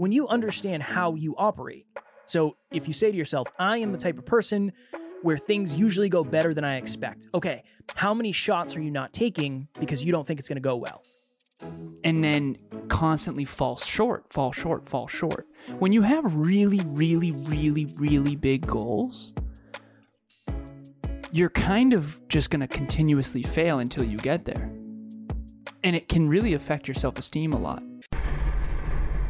when you understand how you operate. So if you say to yourself, I am the type of person where things usually go better than I expect. Okay, how many shots are you not taking because you don't think it's going to go well? and then constantly fall short, fall short, fall short. When you have really, really, really, really big goals, you're kind of just going to continuously fail until you get there. And it can really affect your self esteem a lot.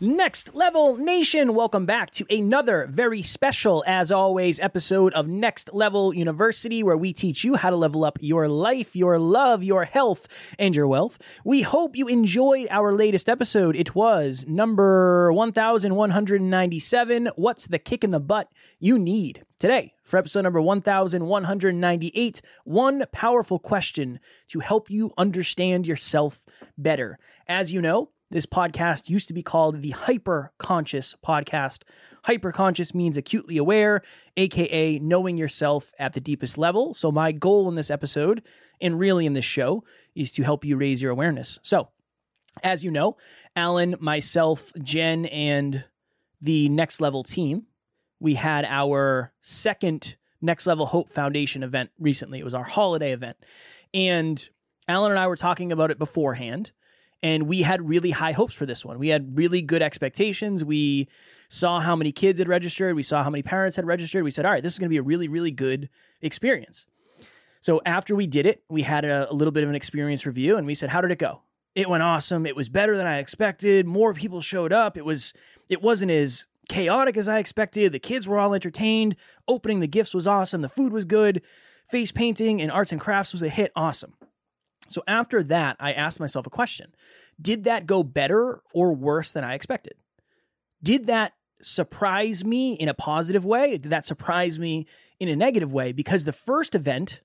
Next Level Nation, welcome back to another very special, as always, episode of Next Level University, where we teach you how to level up your life, your love, your health, and your wealth. We hope you enjoyed our latest episode. It was number 1197 What's the Kick in the Butt You Need? Today, for episode number 1198, one powerful question to help you understand yourself better. As you know, this podcast used to be called the Hyper Conscious Podcast. Hyper conscious means acutely aware, aka knowing yourself at the deepest level. So, my goal in this episode, and really in this show, is to help you raise your awareness. So, as you know, Alan, myself, Jen, and the Next Level team, we had our second Next Level Hope Foundation event recently. It was our holiday event. And Alan and I were talking about it beforehand and we had really high hopes for this one. We had really good expectations. We saw how many kids had registered, we saw how many parents had registered. We said, all right, this is going to be a really, really good experience. So after we did it, we had a, a little bit of an experience review and we said, how did it go? It went awesome. It was better than I expected. More people showed up. It was it wasn't as chaotic as I expected. The kids were all entertained. Opening the gifts was awesome. The food was good. Face painting and arts and crafts was a hit. Awesome. So after that, I asked myself a question Did that go better or worse than I expected? Did that surprise me in a positive way? Did that surprise me in a negative way? Because the first event,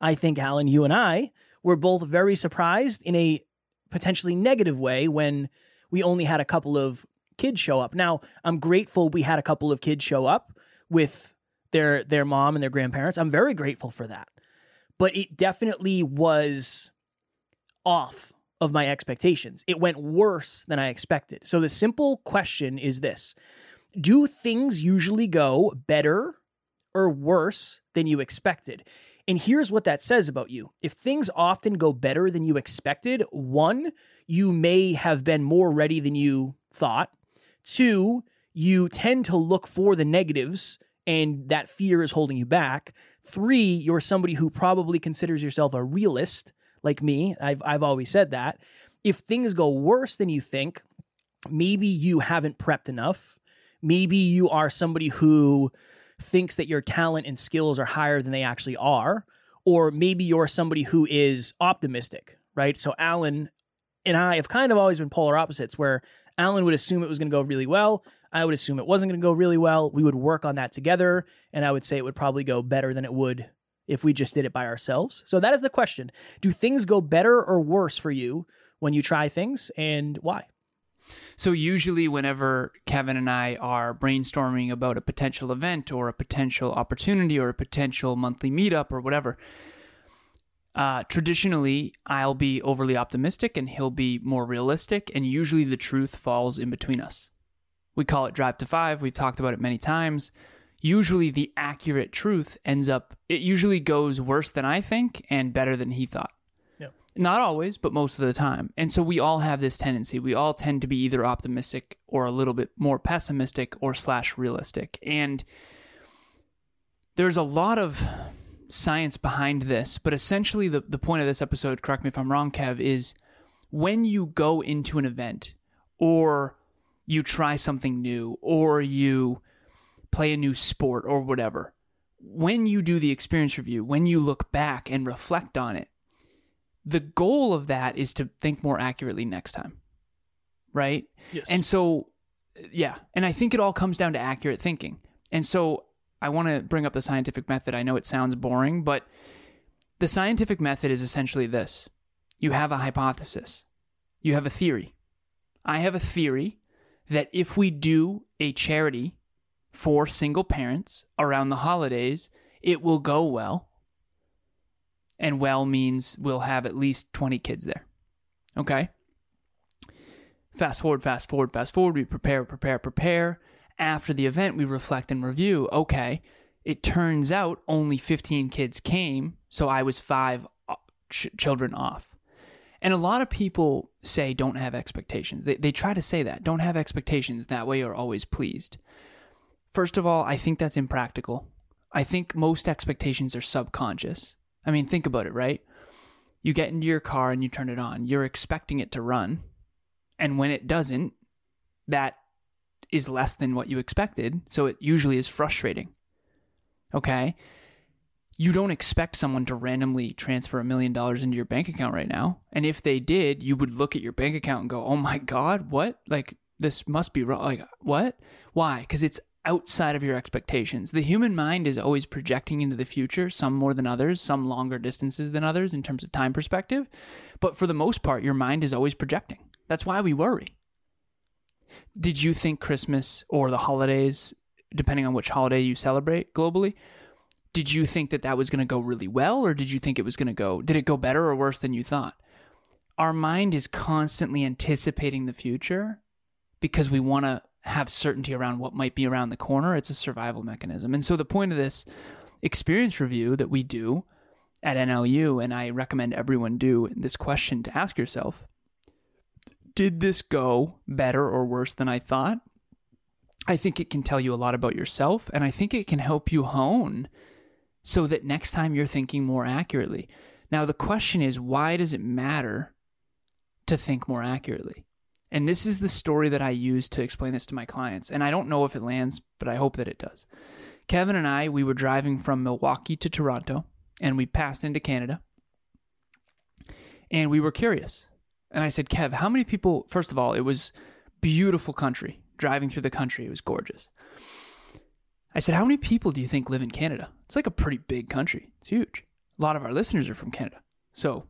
I think, Alan, you and I were both very surprised in a potentially negative way when we only had a couple of kids show up. Now, I'm grateful we had a couple of kids show up with their their mom and their grandparents. I'm very grateful for that. But it definitely was off of my expectations. It went worse than I expected. So the simple question is this Do things usually go better or worse than you expected? And here's what that says about you. If things often go better than you expected, one, you may have been more ready than you thought. Two, you tend to look for the negatives and that fear is holding you back. Three, you're somebody who probably considers yourself a realist like me. I've I've always said that. If things go worse than you think, maybe you haven't prepped enough. Maybe you are somebody who thinks that your talent and skills are higher than they actually are, or maybe you're somebody who is optimistic, right? So Alan and I have kind of always been polar opposites where Alan would assume it was going to go really well. I would assume it wasn't going to go really well. We would work on that together, and I would say it would probably go better than it would if we just did it by ourselves. So that is the question. Do things go better or worse for you when you try things and why? So, usually, whenever Kevin and I are brainstorming about a potential event or a potential opportunity or a potential monthly meetup or whatever, uh, traditionally, I'll be overly optimistic and he'll be more realistic. And usually, the truth falls in between us. We call it Drive to Five. We've talked about it many times usually the accurate truth ends up it usually goes worse than I think and better than he thought. Not always, but most of the time. And so we all have this tendency. We all tend to be either optimistic or a little bit more pessimistic or slash realistic. And there's a lot of science behind this, but essentially the, the point of this episode, correct me if I'm wrong, Kev, is when you go into an event or you try something new or you play a new sport or whatever, when you do the experience review, when you look back and reflect on it, the goal of that is to think more accurately next time. Right? Yes. And so yeah. And I think it all comes down to accurate thinking. And so I want to bring up the scientific method. I know it sounds boring, but the scientific method is essentially this you have a hypothesis, you have a theory. I have a theory that if we do a charity for single parents around the holidays, it will go well. And well means we'll have at least 20 kids there. Okay? Fast forward, fast forward, fast forward. We prepare, prepare, prepare. After the event, we reflect and review. Okay, it turns out only 15 kids came, so I was five uh, ch- children off. And a lot of people say don't have expectations. They, they try to say that. Don't have expectations. That way you're always pleased. First of all, I think that's impractical. I think most expectations are subconscious. I mean, think about it, right? You get into your car and you turn it on. You're expecting it to run. And when it doesn't, that is less than what you expected. So it usually is frustrating. Okay. You don't expect someone to randomly transfer a million dollars into your bank account right now. And if they did, you would look at your bank account and go, oh my God, what? Like, this must be wrong. Like, what? Why? Because it's outside of your expectations. The human mind is always projecting into the future, some more than others, some longer distances than others in terms of time perspective. But for the most part, your mind is always projecting. That's why we worry. Did you think Christmas or the holidays, depending on which holiday you celebrate globally, did you think that that was going to go really well or did you think it was going to go did it go better or worse than you thought our mind is constantly anticipating the future because we want to have certainty around what might be around the corner it's a survival mechanism and so the point of this experience review that we do at NLU and I recommend everyone do this question to ask yourself did this go better or worse than I thought I think it can tell you a lot about yourself and I think it can help you hone so that next time you're thinking more accurately. Now, the question is why does it matter to think more accurately? And this is the story that I use to explain this to my clients. And I don't know if it lands, but I hope that it does. Kevin and I, we were driving from Milwaukee to Toronto and we passed into Canada. And we were curious. And I said, Kev, how many people, first of all, it was beautiful country. Driving through the country, it was gorgeous. I said, How many people do you think live in Canada? It's like a pretty big country. It's huge. A lot of our listeners are from Canada. So,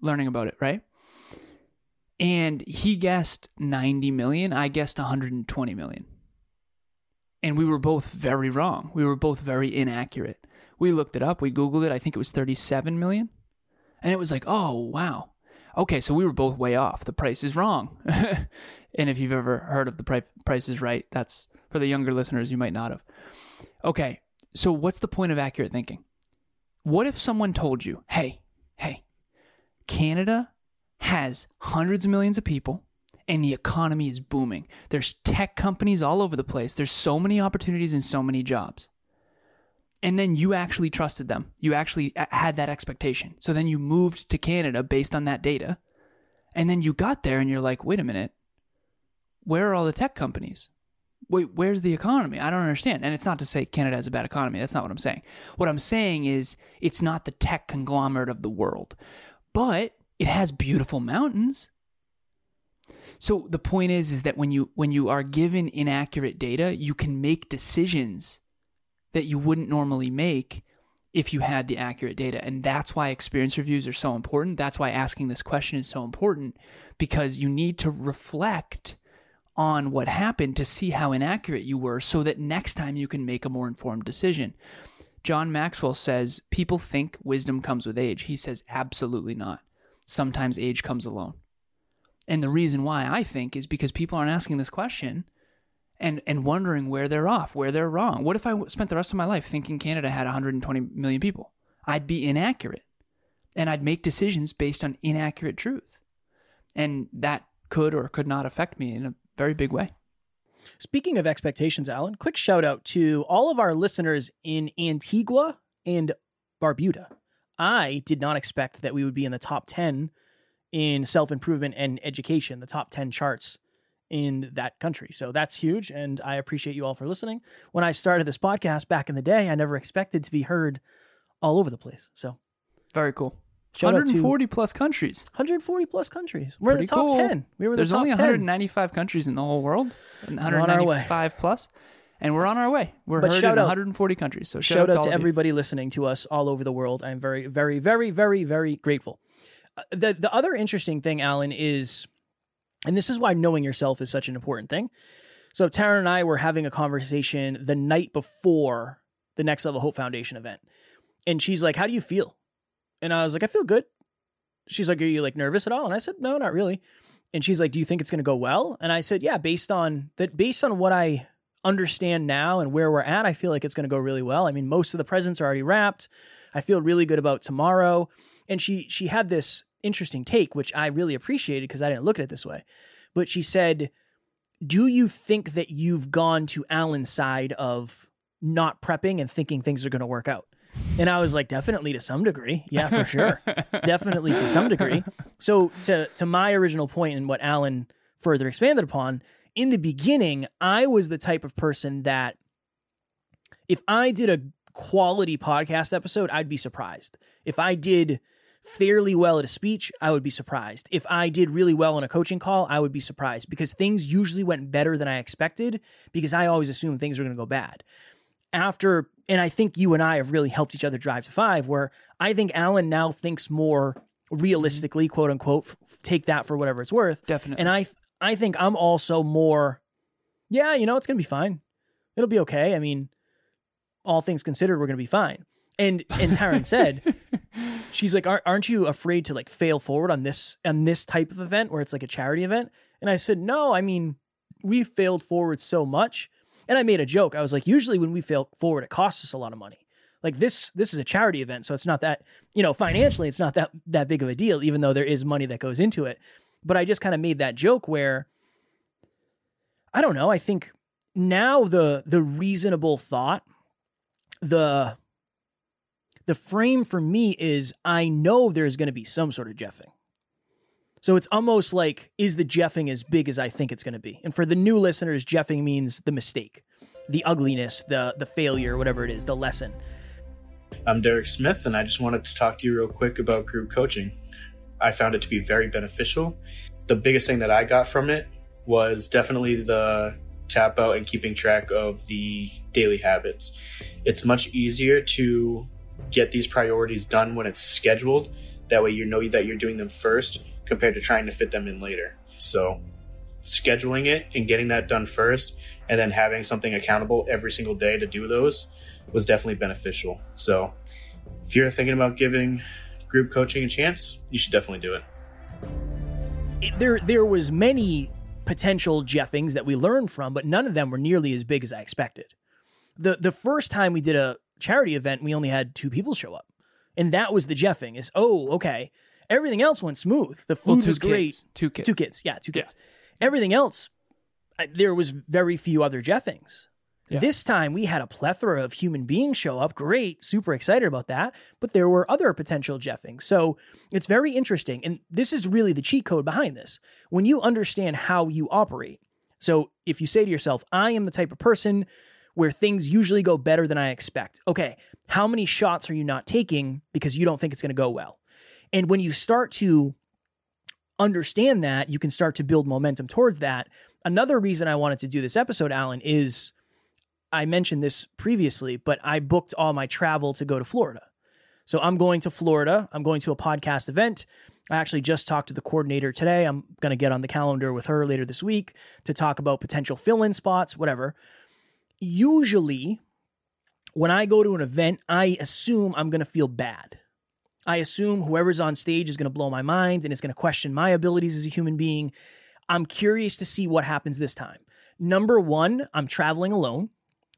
learning about it, right? And he guessed 90 million. I guessed 120 million. And we were both very wrong. We were both very inaccurate. We looked it up. We Googled it. I think it was 37 million. And it was like, oh, wow. Okay, so we were both way off. The price is wrong. and if you've ever heard of the price is right, that's for the younger listeners, you might not have. Okay, so what's the point of accurate thinking? What if someone told you, hey, hey, Canada has hundreds of millions of people and the economy is booming. There's tech companies all over the place. There's so many opportunities and so many jobs. And then you actually trusted them. You actually uh, had that expectation. So then you moved to Canada based on that data. And then you got there and you're like, wait a minute, where are all the tech companies? wait, where's the economy? I don't understand. And it's not to say Canada has a bad economy. That's not what I'm saying. What I'm saying is it's not the tech conglomerate of the world, but it has beautiful mountains. So the point is is that when you when you are given inaccurate data, you can make decisions that you wouldn't normally make if you had the accurate data. And that's why experience reviews are so important. That's why asking this question is so important because you need to reflect on what happened to see how inaccurate you were so that next time you can make a more informed decision. John Maxwell says people think wisdom comes with age. He says absolutely not. Sometimes age comes alone. And the reason why I think is because people aren't asking this question and and wondering where they're off, where they're wrong. What if I spent the rest of my life thinking Canada had 120 million people? I'd be inaccurate. And I'd make decisions based on inaccurate truth. And that could or could not affect me in a very big way. Speaking of expectations, Alan, quick shout out to all of our listeners in Antigua and Barbuda. I did not expect that we would be in the top 10 in self improvement and education, the top 10 charts in that country. So that's huge. And I appreciate you all for listening. When I started this podcast back in the day, I never expected to be heard all over the place. So very cool. Shout out to 140 plus countries. 140 plus countries. We're in the top cool. 10. We were There's the only 10. 195 countries in the whole world. and on our way. 195 plus. And we're on our way. We're But heard shout in out- 140 countries. So shout, Shout out all to you. everybody listening to us all over the world. I'm very, very, very, very, very grateful. Uh, the the other interesting thing, Alan, is, and this is why knowing yourself is such an important thing. So Taryn and I were having a conversation the night before the Next Level Hope Foundation event, and she's like, "How do you feel?" And I was like, "I feel good." She's like, "Are you like nervous at all?" And I said, "No, not really." And she's like, "Do you think it's going to go well?" And I said, "Yeah, based on that, based on what I understand now and where we're at, I feel like it's going to go really well. I mean, most of the presents are already wrapped. I feel really good about tomorrow." And she she had this interesting take, which I really appreciated because I didn't look at it this way. But she said, "Do you think that you've gone to Alan's side of not prepping and thinking things are going to work out?" And I was like, definitely to some degree. Yeah, for sure. definitely to some degree. So to to my original point and what Alan further expanded upon, in the beginning, I was the type of person that if I did a quality podcast episode, I'd be surprised. If I did fairly well at a speech, I would be surprised. If I did really well on a coaching call, I would be surprised because things usually went better than I expected because I always assumed things were going to go bad after and I think you and I have really helped each other drive to five where I think Alan now thinks more mm-hmm. realistically, quote unquote, f- take that for whatever it's worth. Definitely. And I I think I'm also more yeah, you know, it's going to be fine. It'll be okay. I mean, all things considered, we're going to be fine. And and Taryn said, she's like, "Aren't- aren't you afraid to like fail forward on this on this type of event where it's like a charity event? And I said, no, I mean, we failed forward so much. And I made a joke. I was like, usually when we fail forward, it costs us a lot of money. Like this, this is a charity event, so it's not that you know financially, it's not that that big of a deal, even though there is money that goes into it. But I just kind of made that joke where I don't know. I think now the the reasonable thought, the the frame for me is I know there's going to be some sort of jeffing. So it's almost like, is the jeffing as big as I think it's going to be? And for the new listeners, jeffing means the mistake, the ugliness, the the failure, whatever it is, the lesson. I'm Derek Smith, and I just wanted to talk to you real quick about group coaching. I found it to be very beneficial. The biggest thing that I got from it was definitely the tap out and keeping track of the daily habits. It's much easier to get these priorities done when it's scheduled. That way, you know that you're doing them first compared to trying to fit them in later. So, scheduling it and getting that done first, and then having something accountable every single day to do those was definitely beneficial. So, if you're thinking about giving group coaching a chance, you should definitely do it. It- there there was many potential jeffings that we learned from, but none of them were nearly as big as I expected. The the first time we did a charity event, we only had two people show up. And that was the jeffing is, oh, okay. Everything else went smooth. The food Well, two was great. kids. Two kids. Two kids. Yeah, two Yeah. kids. Everything else, I, there was very few other jeffings. Yeah. This time we had a plethora of human beings show up. Great, super excited about that. But there were other potential jeffings. So it's very interesting. And this is really the cheat code behind this. When you understand how you operate. So if you say to yourself, I am the type of person where things usually go better than I expect. Okay, how many shots are you not taking because you don't think it's going to go well? And when you start to understand that, you can start to build momentum towards that. Another reason I wanted to do this episode, Alan, is I mentioned this previously, but I booked all my travel to go to Florida. So I'm going to Florida. I'm going to a podcast event. I actually just talked to the coordinator today. I'm going to get on the calendar with her later this week to talk about potential fill in spots, whatever. Usually, when I go to an event, I assume I'm going to feel bad. I assume whoever's on stage is going to blow my mind and is going to question my abilities as a human being. I'm curious to see what happens this time. Number one, I'm traveling alone.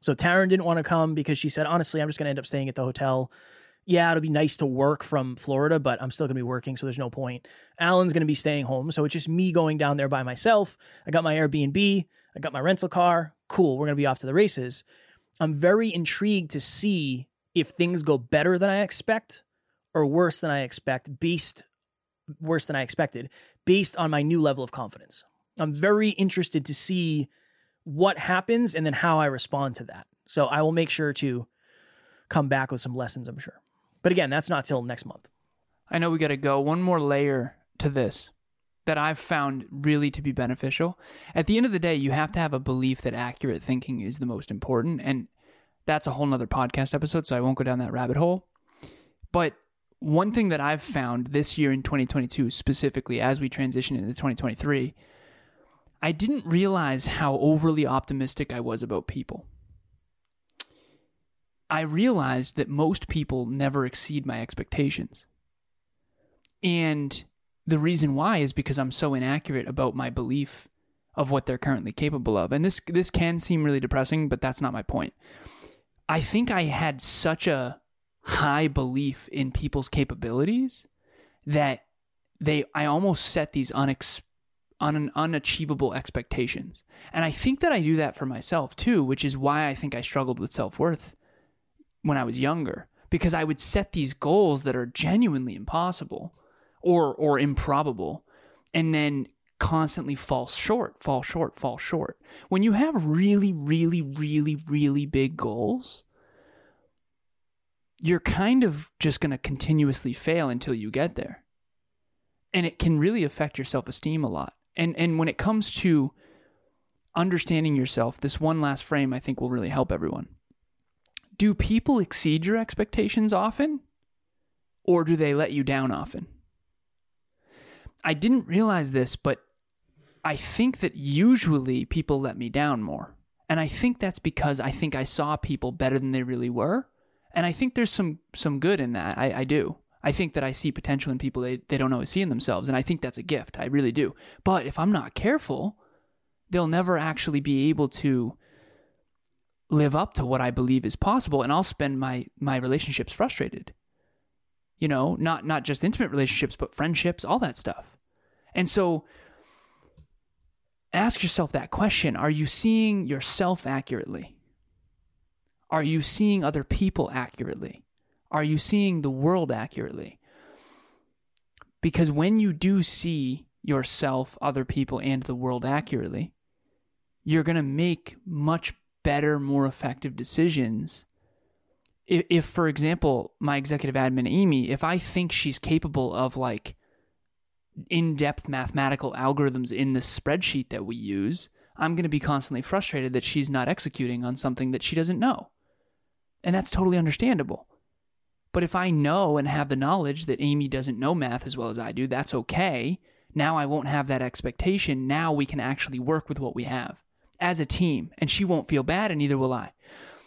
So Taryn didn't want to come because she said, honestly, I'm just going to end up staying at the hotel. Yeah, it'll be nice to work from Florida, but I'm still going to be working, so there's no point. Alan's going to be staying home. So it's just me going down there by myself. I got my Airbnb, I got my rental car. Cool, we're going to be off to the races. I'm very intrigued to see if things go better than I expect or worse than I expect, based worse than I expected, based on my new level of confidence. I'm very interested to see what happens and then how I respond to that. So I will make sure to come back with some lessons, I'm sure. But again, that's not till next month. I know we got to go. One more layer to this that I've found really to be beneficial. At the end of the day, you have to have a belief that accurate thinking is the most important. And that's a whole nother podcast episode, so I won't go down that rabbit hole. But one thing that I've found this year in 2022, specifically as we transition into 2023, I didn't realize how overly optimistic I was about people. I realized that most people never exceed my expectations. And the reason why is because I'm so inaccurate about my belief of what they're currently capable of. And this this can seem really depressing, but that's not my point. I think I had such a high belief in people's capabilities that they I almost set these unex, un, unachievable expectations. And I think that I do that for myself too, which is why I think I struggled with self-worth when I was younger because I would set these goals that are genuinely impossible or or improbable and then constantly fall short, fall short, fall short. When you have really really really really big goals, you're kind of just going to continuously fail until you get there. And it can really affect your self-esteem a lot. And and when it comes to understanding yourself, this one last frame I think will really help everyone. Do people exceed your expectations often? Or do they let you down often? I didn't realize this, but I think that usually people let me down more. And I think that's because I think I saw people better than they really were and I think there's some some good in that. I, I do. I think that I see potential in people they, they don't always see in themselves. And I think that's a gift. I really do. But if I'm not careful, they'll never actually be able to live up to what I believe is possible. And I'll spend my my relationships frustrated. You know, not not just intimate relationships, but friendships, all that stuff. And so ask yourself that question. Are you seeing yourself accurately? Are you seeing other people accurately? Are you seeing the world accurately? Because when you do see yourself, other people, and the world accurately, you're going to make much better, more effective decisions. If, if, for example, my executive admin, Amy, if I think she's capable of like in depth mathematical algorithms in the spreadsheet that we use, I'm going to be constantly frustrated that she's not executing on something that she doesn't know. And that's totally understandable. But if I know and have the knowledge that Amy doesn't know math as well as I do, that's okay. Now I won't have that expectation. Now we can actually work with what we have as a team, and she won't feel bad, and neither will I.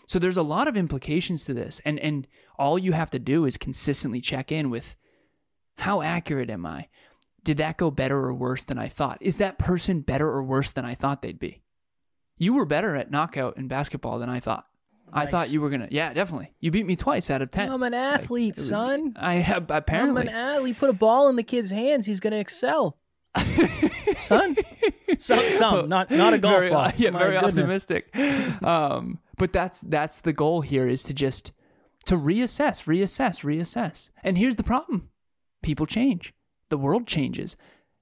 So there's a lot of implications to this, and and all you have to do is consistently check in with how accurate am I? Did that go better or worse than I thought? Is that person better or worse than I thought they'd be? You were better at knockout in basketball than I thought. I thought you were gonna. Yeah, definitely. You beat me twice out of ten. I'm an athlete, was- son. I have apparently. I'm an athlete. Put a ball in the kid's hands. He's going to excel. son. Some, some, not not a golf very, ball. Yeah, My very goodness. optimistic. Um, but that's that's the goal here is to just to reassess, reassess, reassess. And here's the problem: people change, the world changes,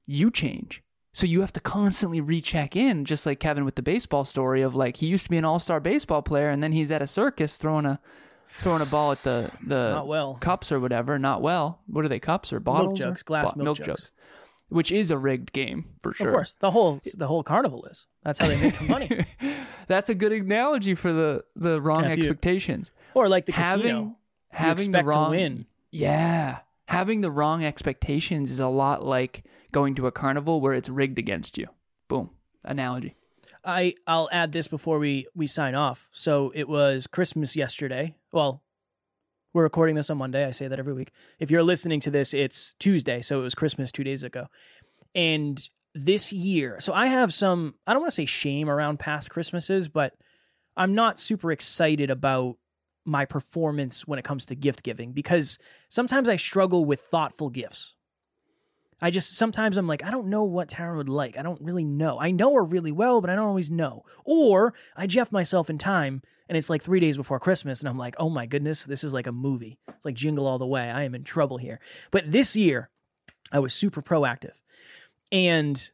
you change. So you have to constantly recheck in, just like Kevin with the baseball story of like he used to be an all-star baseball player, and then he's at a circus throwing a throwing a ball at the the Not well. cups or whatever. Not well. What are they? Cups or bottles? jugs, or- glass milk jugs. which is a rigged game for sure. Of course, the whole the whole carnival is. That's how they make their money. That's a good analogy for the the wrong Yeah, if you- expectations. Or like the having casino. Having the wrong win. yeah having the wrong expectations is a lot like going to a carnival where it's rigged against you. Boom analogy. I I'll add this before we we sign off. So it was Christmas yesterday. Well, we're recording this on Monday. I say that every week. If you're listening to this, it's Tuesday, so it was Christmas 2 days ago. And this year, so I have some I don't want to say shame around past Christmases, but I'm not super excited about my performance when it comes to gift giving because sometimes I struggle with thoughtful gifts. I just sometimes I'm like, I don't know what Taryn would like. I don't really know. I know her really well, but I don't always know. Or I jeff myself in time and it's like three days before Christmas, and I'm like, oh my goodness, this is like a movie. It's like jingle all the way. I am in trouble here. But this year, I was super proactive. And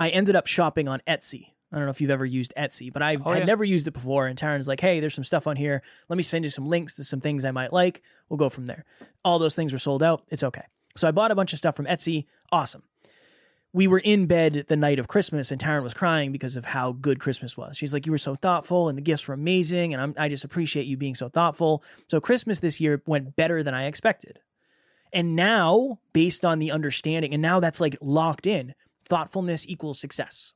I ended up shopping on Etsy. I don't know if you've ever used Etsy, but I Oh, had yeah. never used it before. And Taryn's like, hey, there's some stuff on here. Let me send you some links to some things I might like. We'll go from there. All those things were sold out. It's okay. So I bought a bunch of stuff from Etsy. Awesome. We were in bed the night of Christmas, and Taryn was crying because of how good Christmas was. She's like, "You were so thoughtful, and the gifts were amazing, and I'm, I just appreciate you being so thoughtful." So Christmas this year went better than I expected. And now, based on the understanding, and now that's like locked in, thoughtfulness equals success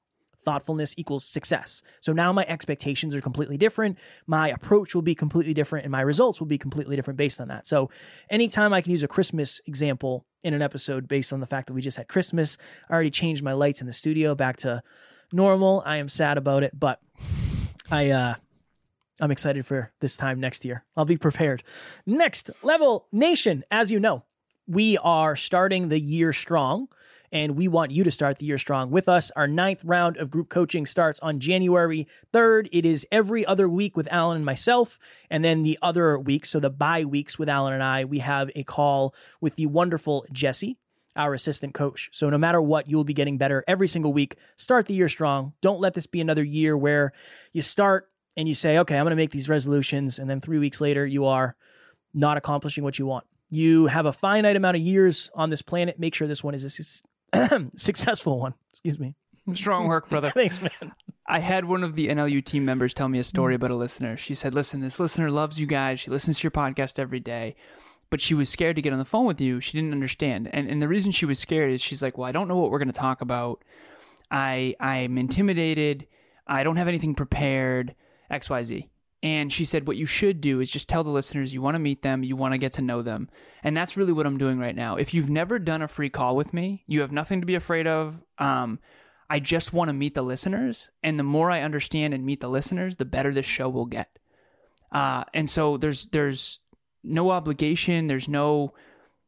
thoughtfulness equals success. So now my expectations are completely different. My approach will be completely different and my results will be completely different based on that. So anytime I can use a Christmas example in an episode based on the fact that we just had Christmas, I already changed my lights in the studio back to normal. I am sad about it, but I uh I'm excited for this time next year. I'll be prepared. Next level nation, as you know, we are starting the year strong and we want you to start the year strong with us. Our ninth round of group coaching starts on January 3rd. It is every other week with Alan and myself, and then the other weeks, so the bye weeks with Alan and I, we have a call with the wonderful Jesse. Our assistant coach. So, no matter what, you will be getting better every single week. Start the year strong. Don't let this be another year where you start and you say, okay, I'm going to make these resolutions. And then three weeks later, you are not accomplishing what you want. You have a finite amount of years on this planet. Make sure this one is successful one. Excuse me. Strong work, brother. Thanks, man. I had one of the NLU team members tell me a story mm. about a listener. She said, Listen, this listener loves you guys. She listens to your podcast every day, but she was scared to get on the phone with you. She didn't understand. And, and the reason she was scared is she's like, Well, I don't know what we're going to talk about. I, I'm intimidated. I don't have anything prepared, XYZ. And she said, What you should do is just tell the listeners you want to meet them, you want to get to know them. And that's really what I'm doing right now. If you've never done a free call with me, you have nothing to be afraid of. Um, I just want to meet the listeners. And the more I understand and meet the listeners, the better this show will get. Uh, and so there's there's no obligation, there's no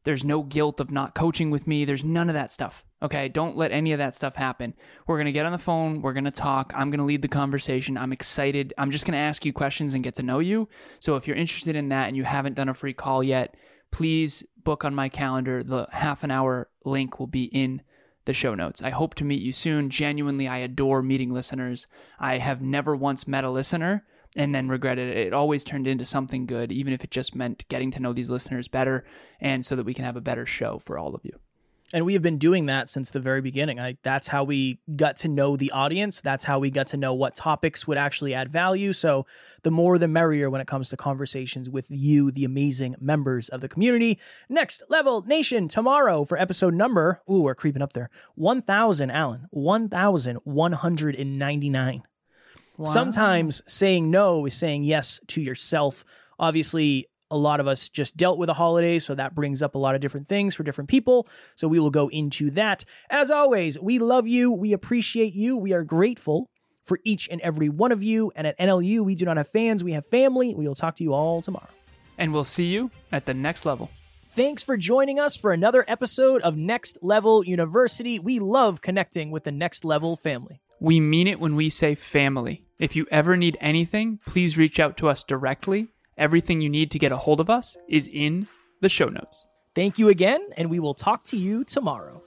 there's no guilt of not coaching with me. There's none of that stuff. Okay. Don't let any of that stuff happen. We're going to get on the phone. We're going to talk. I'm going to lead the conversation. I'm excited. I'm just going to ask you questions and get to know you. So if you're interested in that and you haven't done a free call yet, please book on my calendar. The half an hour link will be in the show notes. I hope to meet you soon. Genuinely, I adore meeting listeners. I have never once met a listener and then regretted it. It always turned into something good, even if it just meant getting to know these listeners better and so that we can have a better show for all of you. And we have been doing that since the very beginning. That's how we got to know the audience. That's how we got to know what topics would actually add value. So, the more the merrier when it comes to conversations with you, the amazing members of the community. Next Level Nation tomorrow for episode number, ooh, we're creeping up there 1,000, Alan, 1,199. Wow. Sometimes saying no is saying yes to yourself. Obviously, a lot of us just dealt with a holiday, so that brings up a lot of different things for different people. So we will go into that. As always, we love you. We appreciate you. We are grateful for each and every one of you. And at NLU, we do not have fans, we have family. We will talk to you all tomorrow. And we'll see you at the next level. Thanks for joining us for another episode of Next Level University. We love connecting with the Next Level family. We mean it when we say family. If you ever need anything, please reach out to us directly Everything you need to get a hold of us is in the show notes. Thank you again, and we will talk to you tomorrow.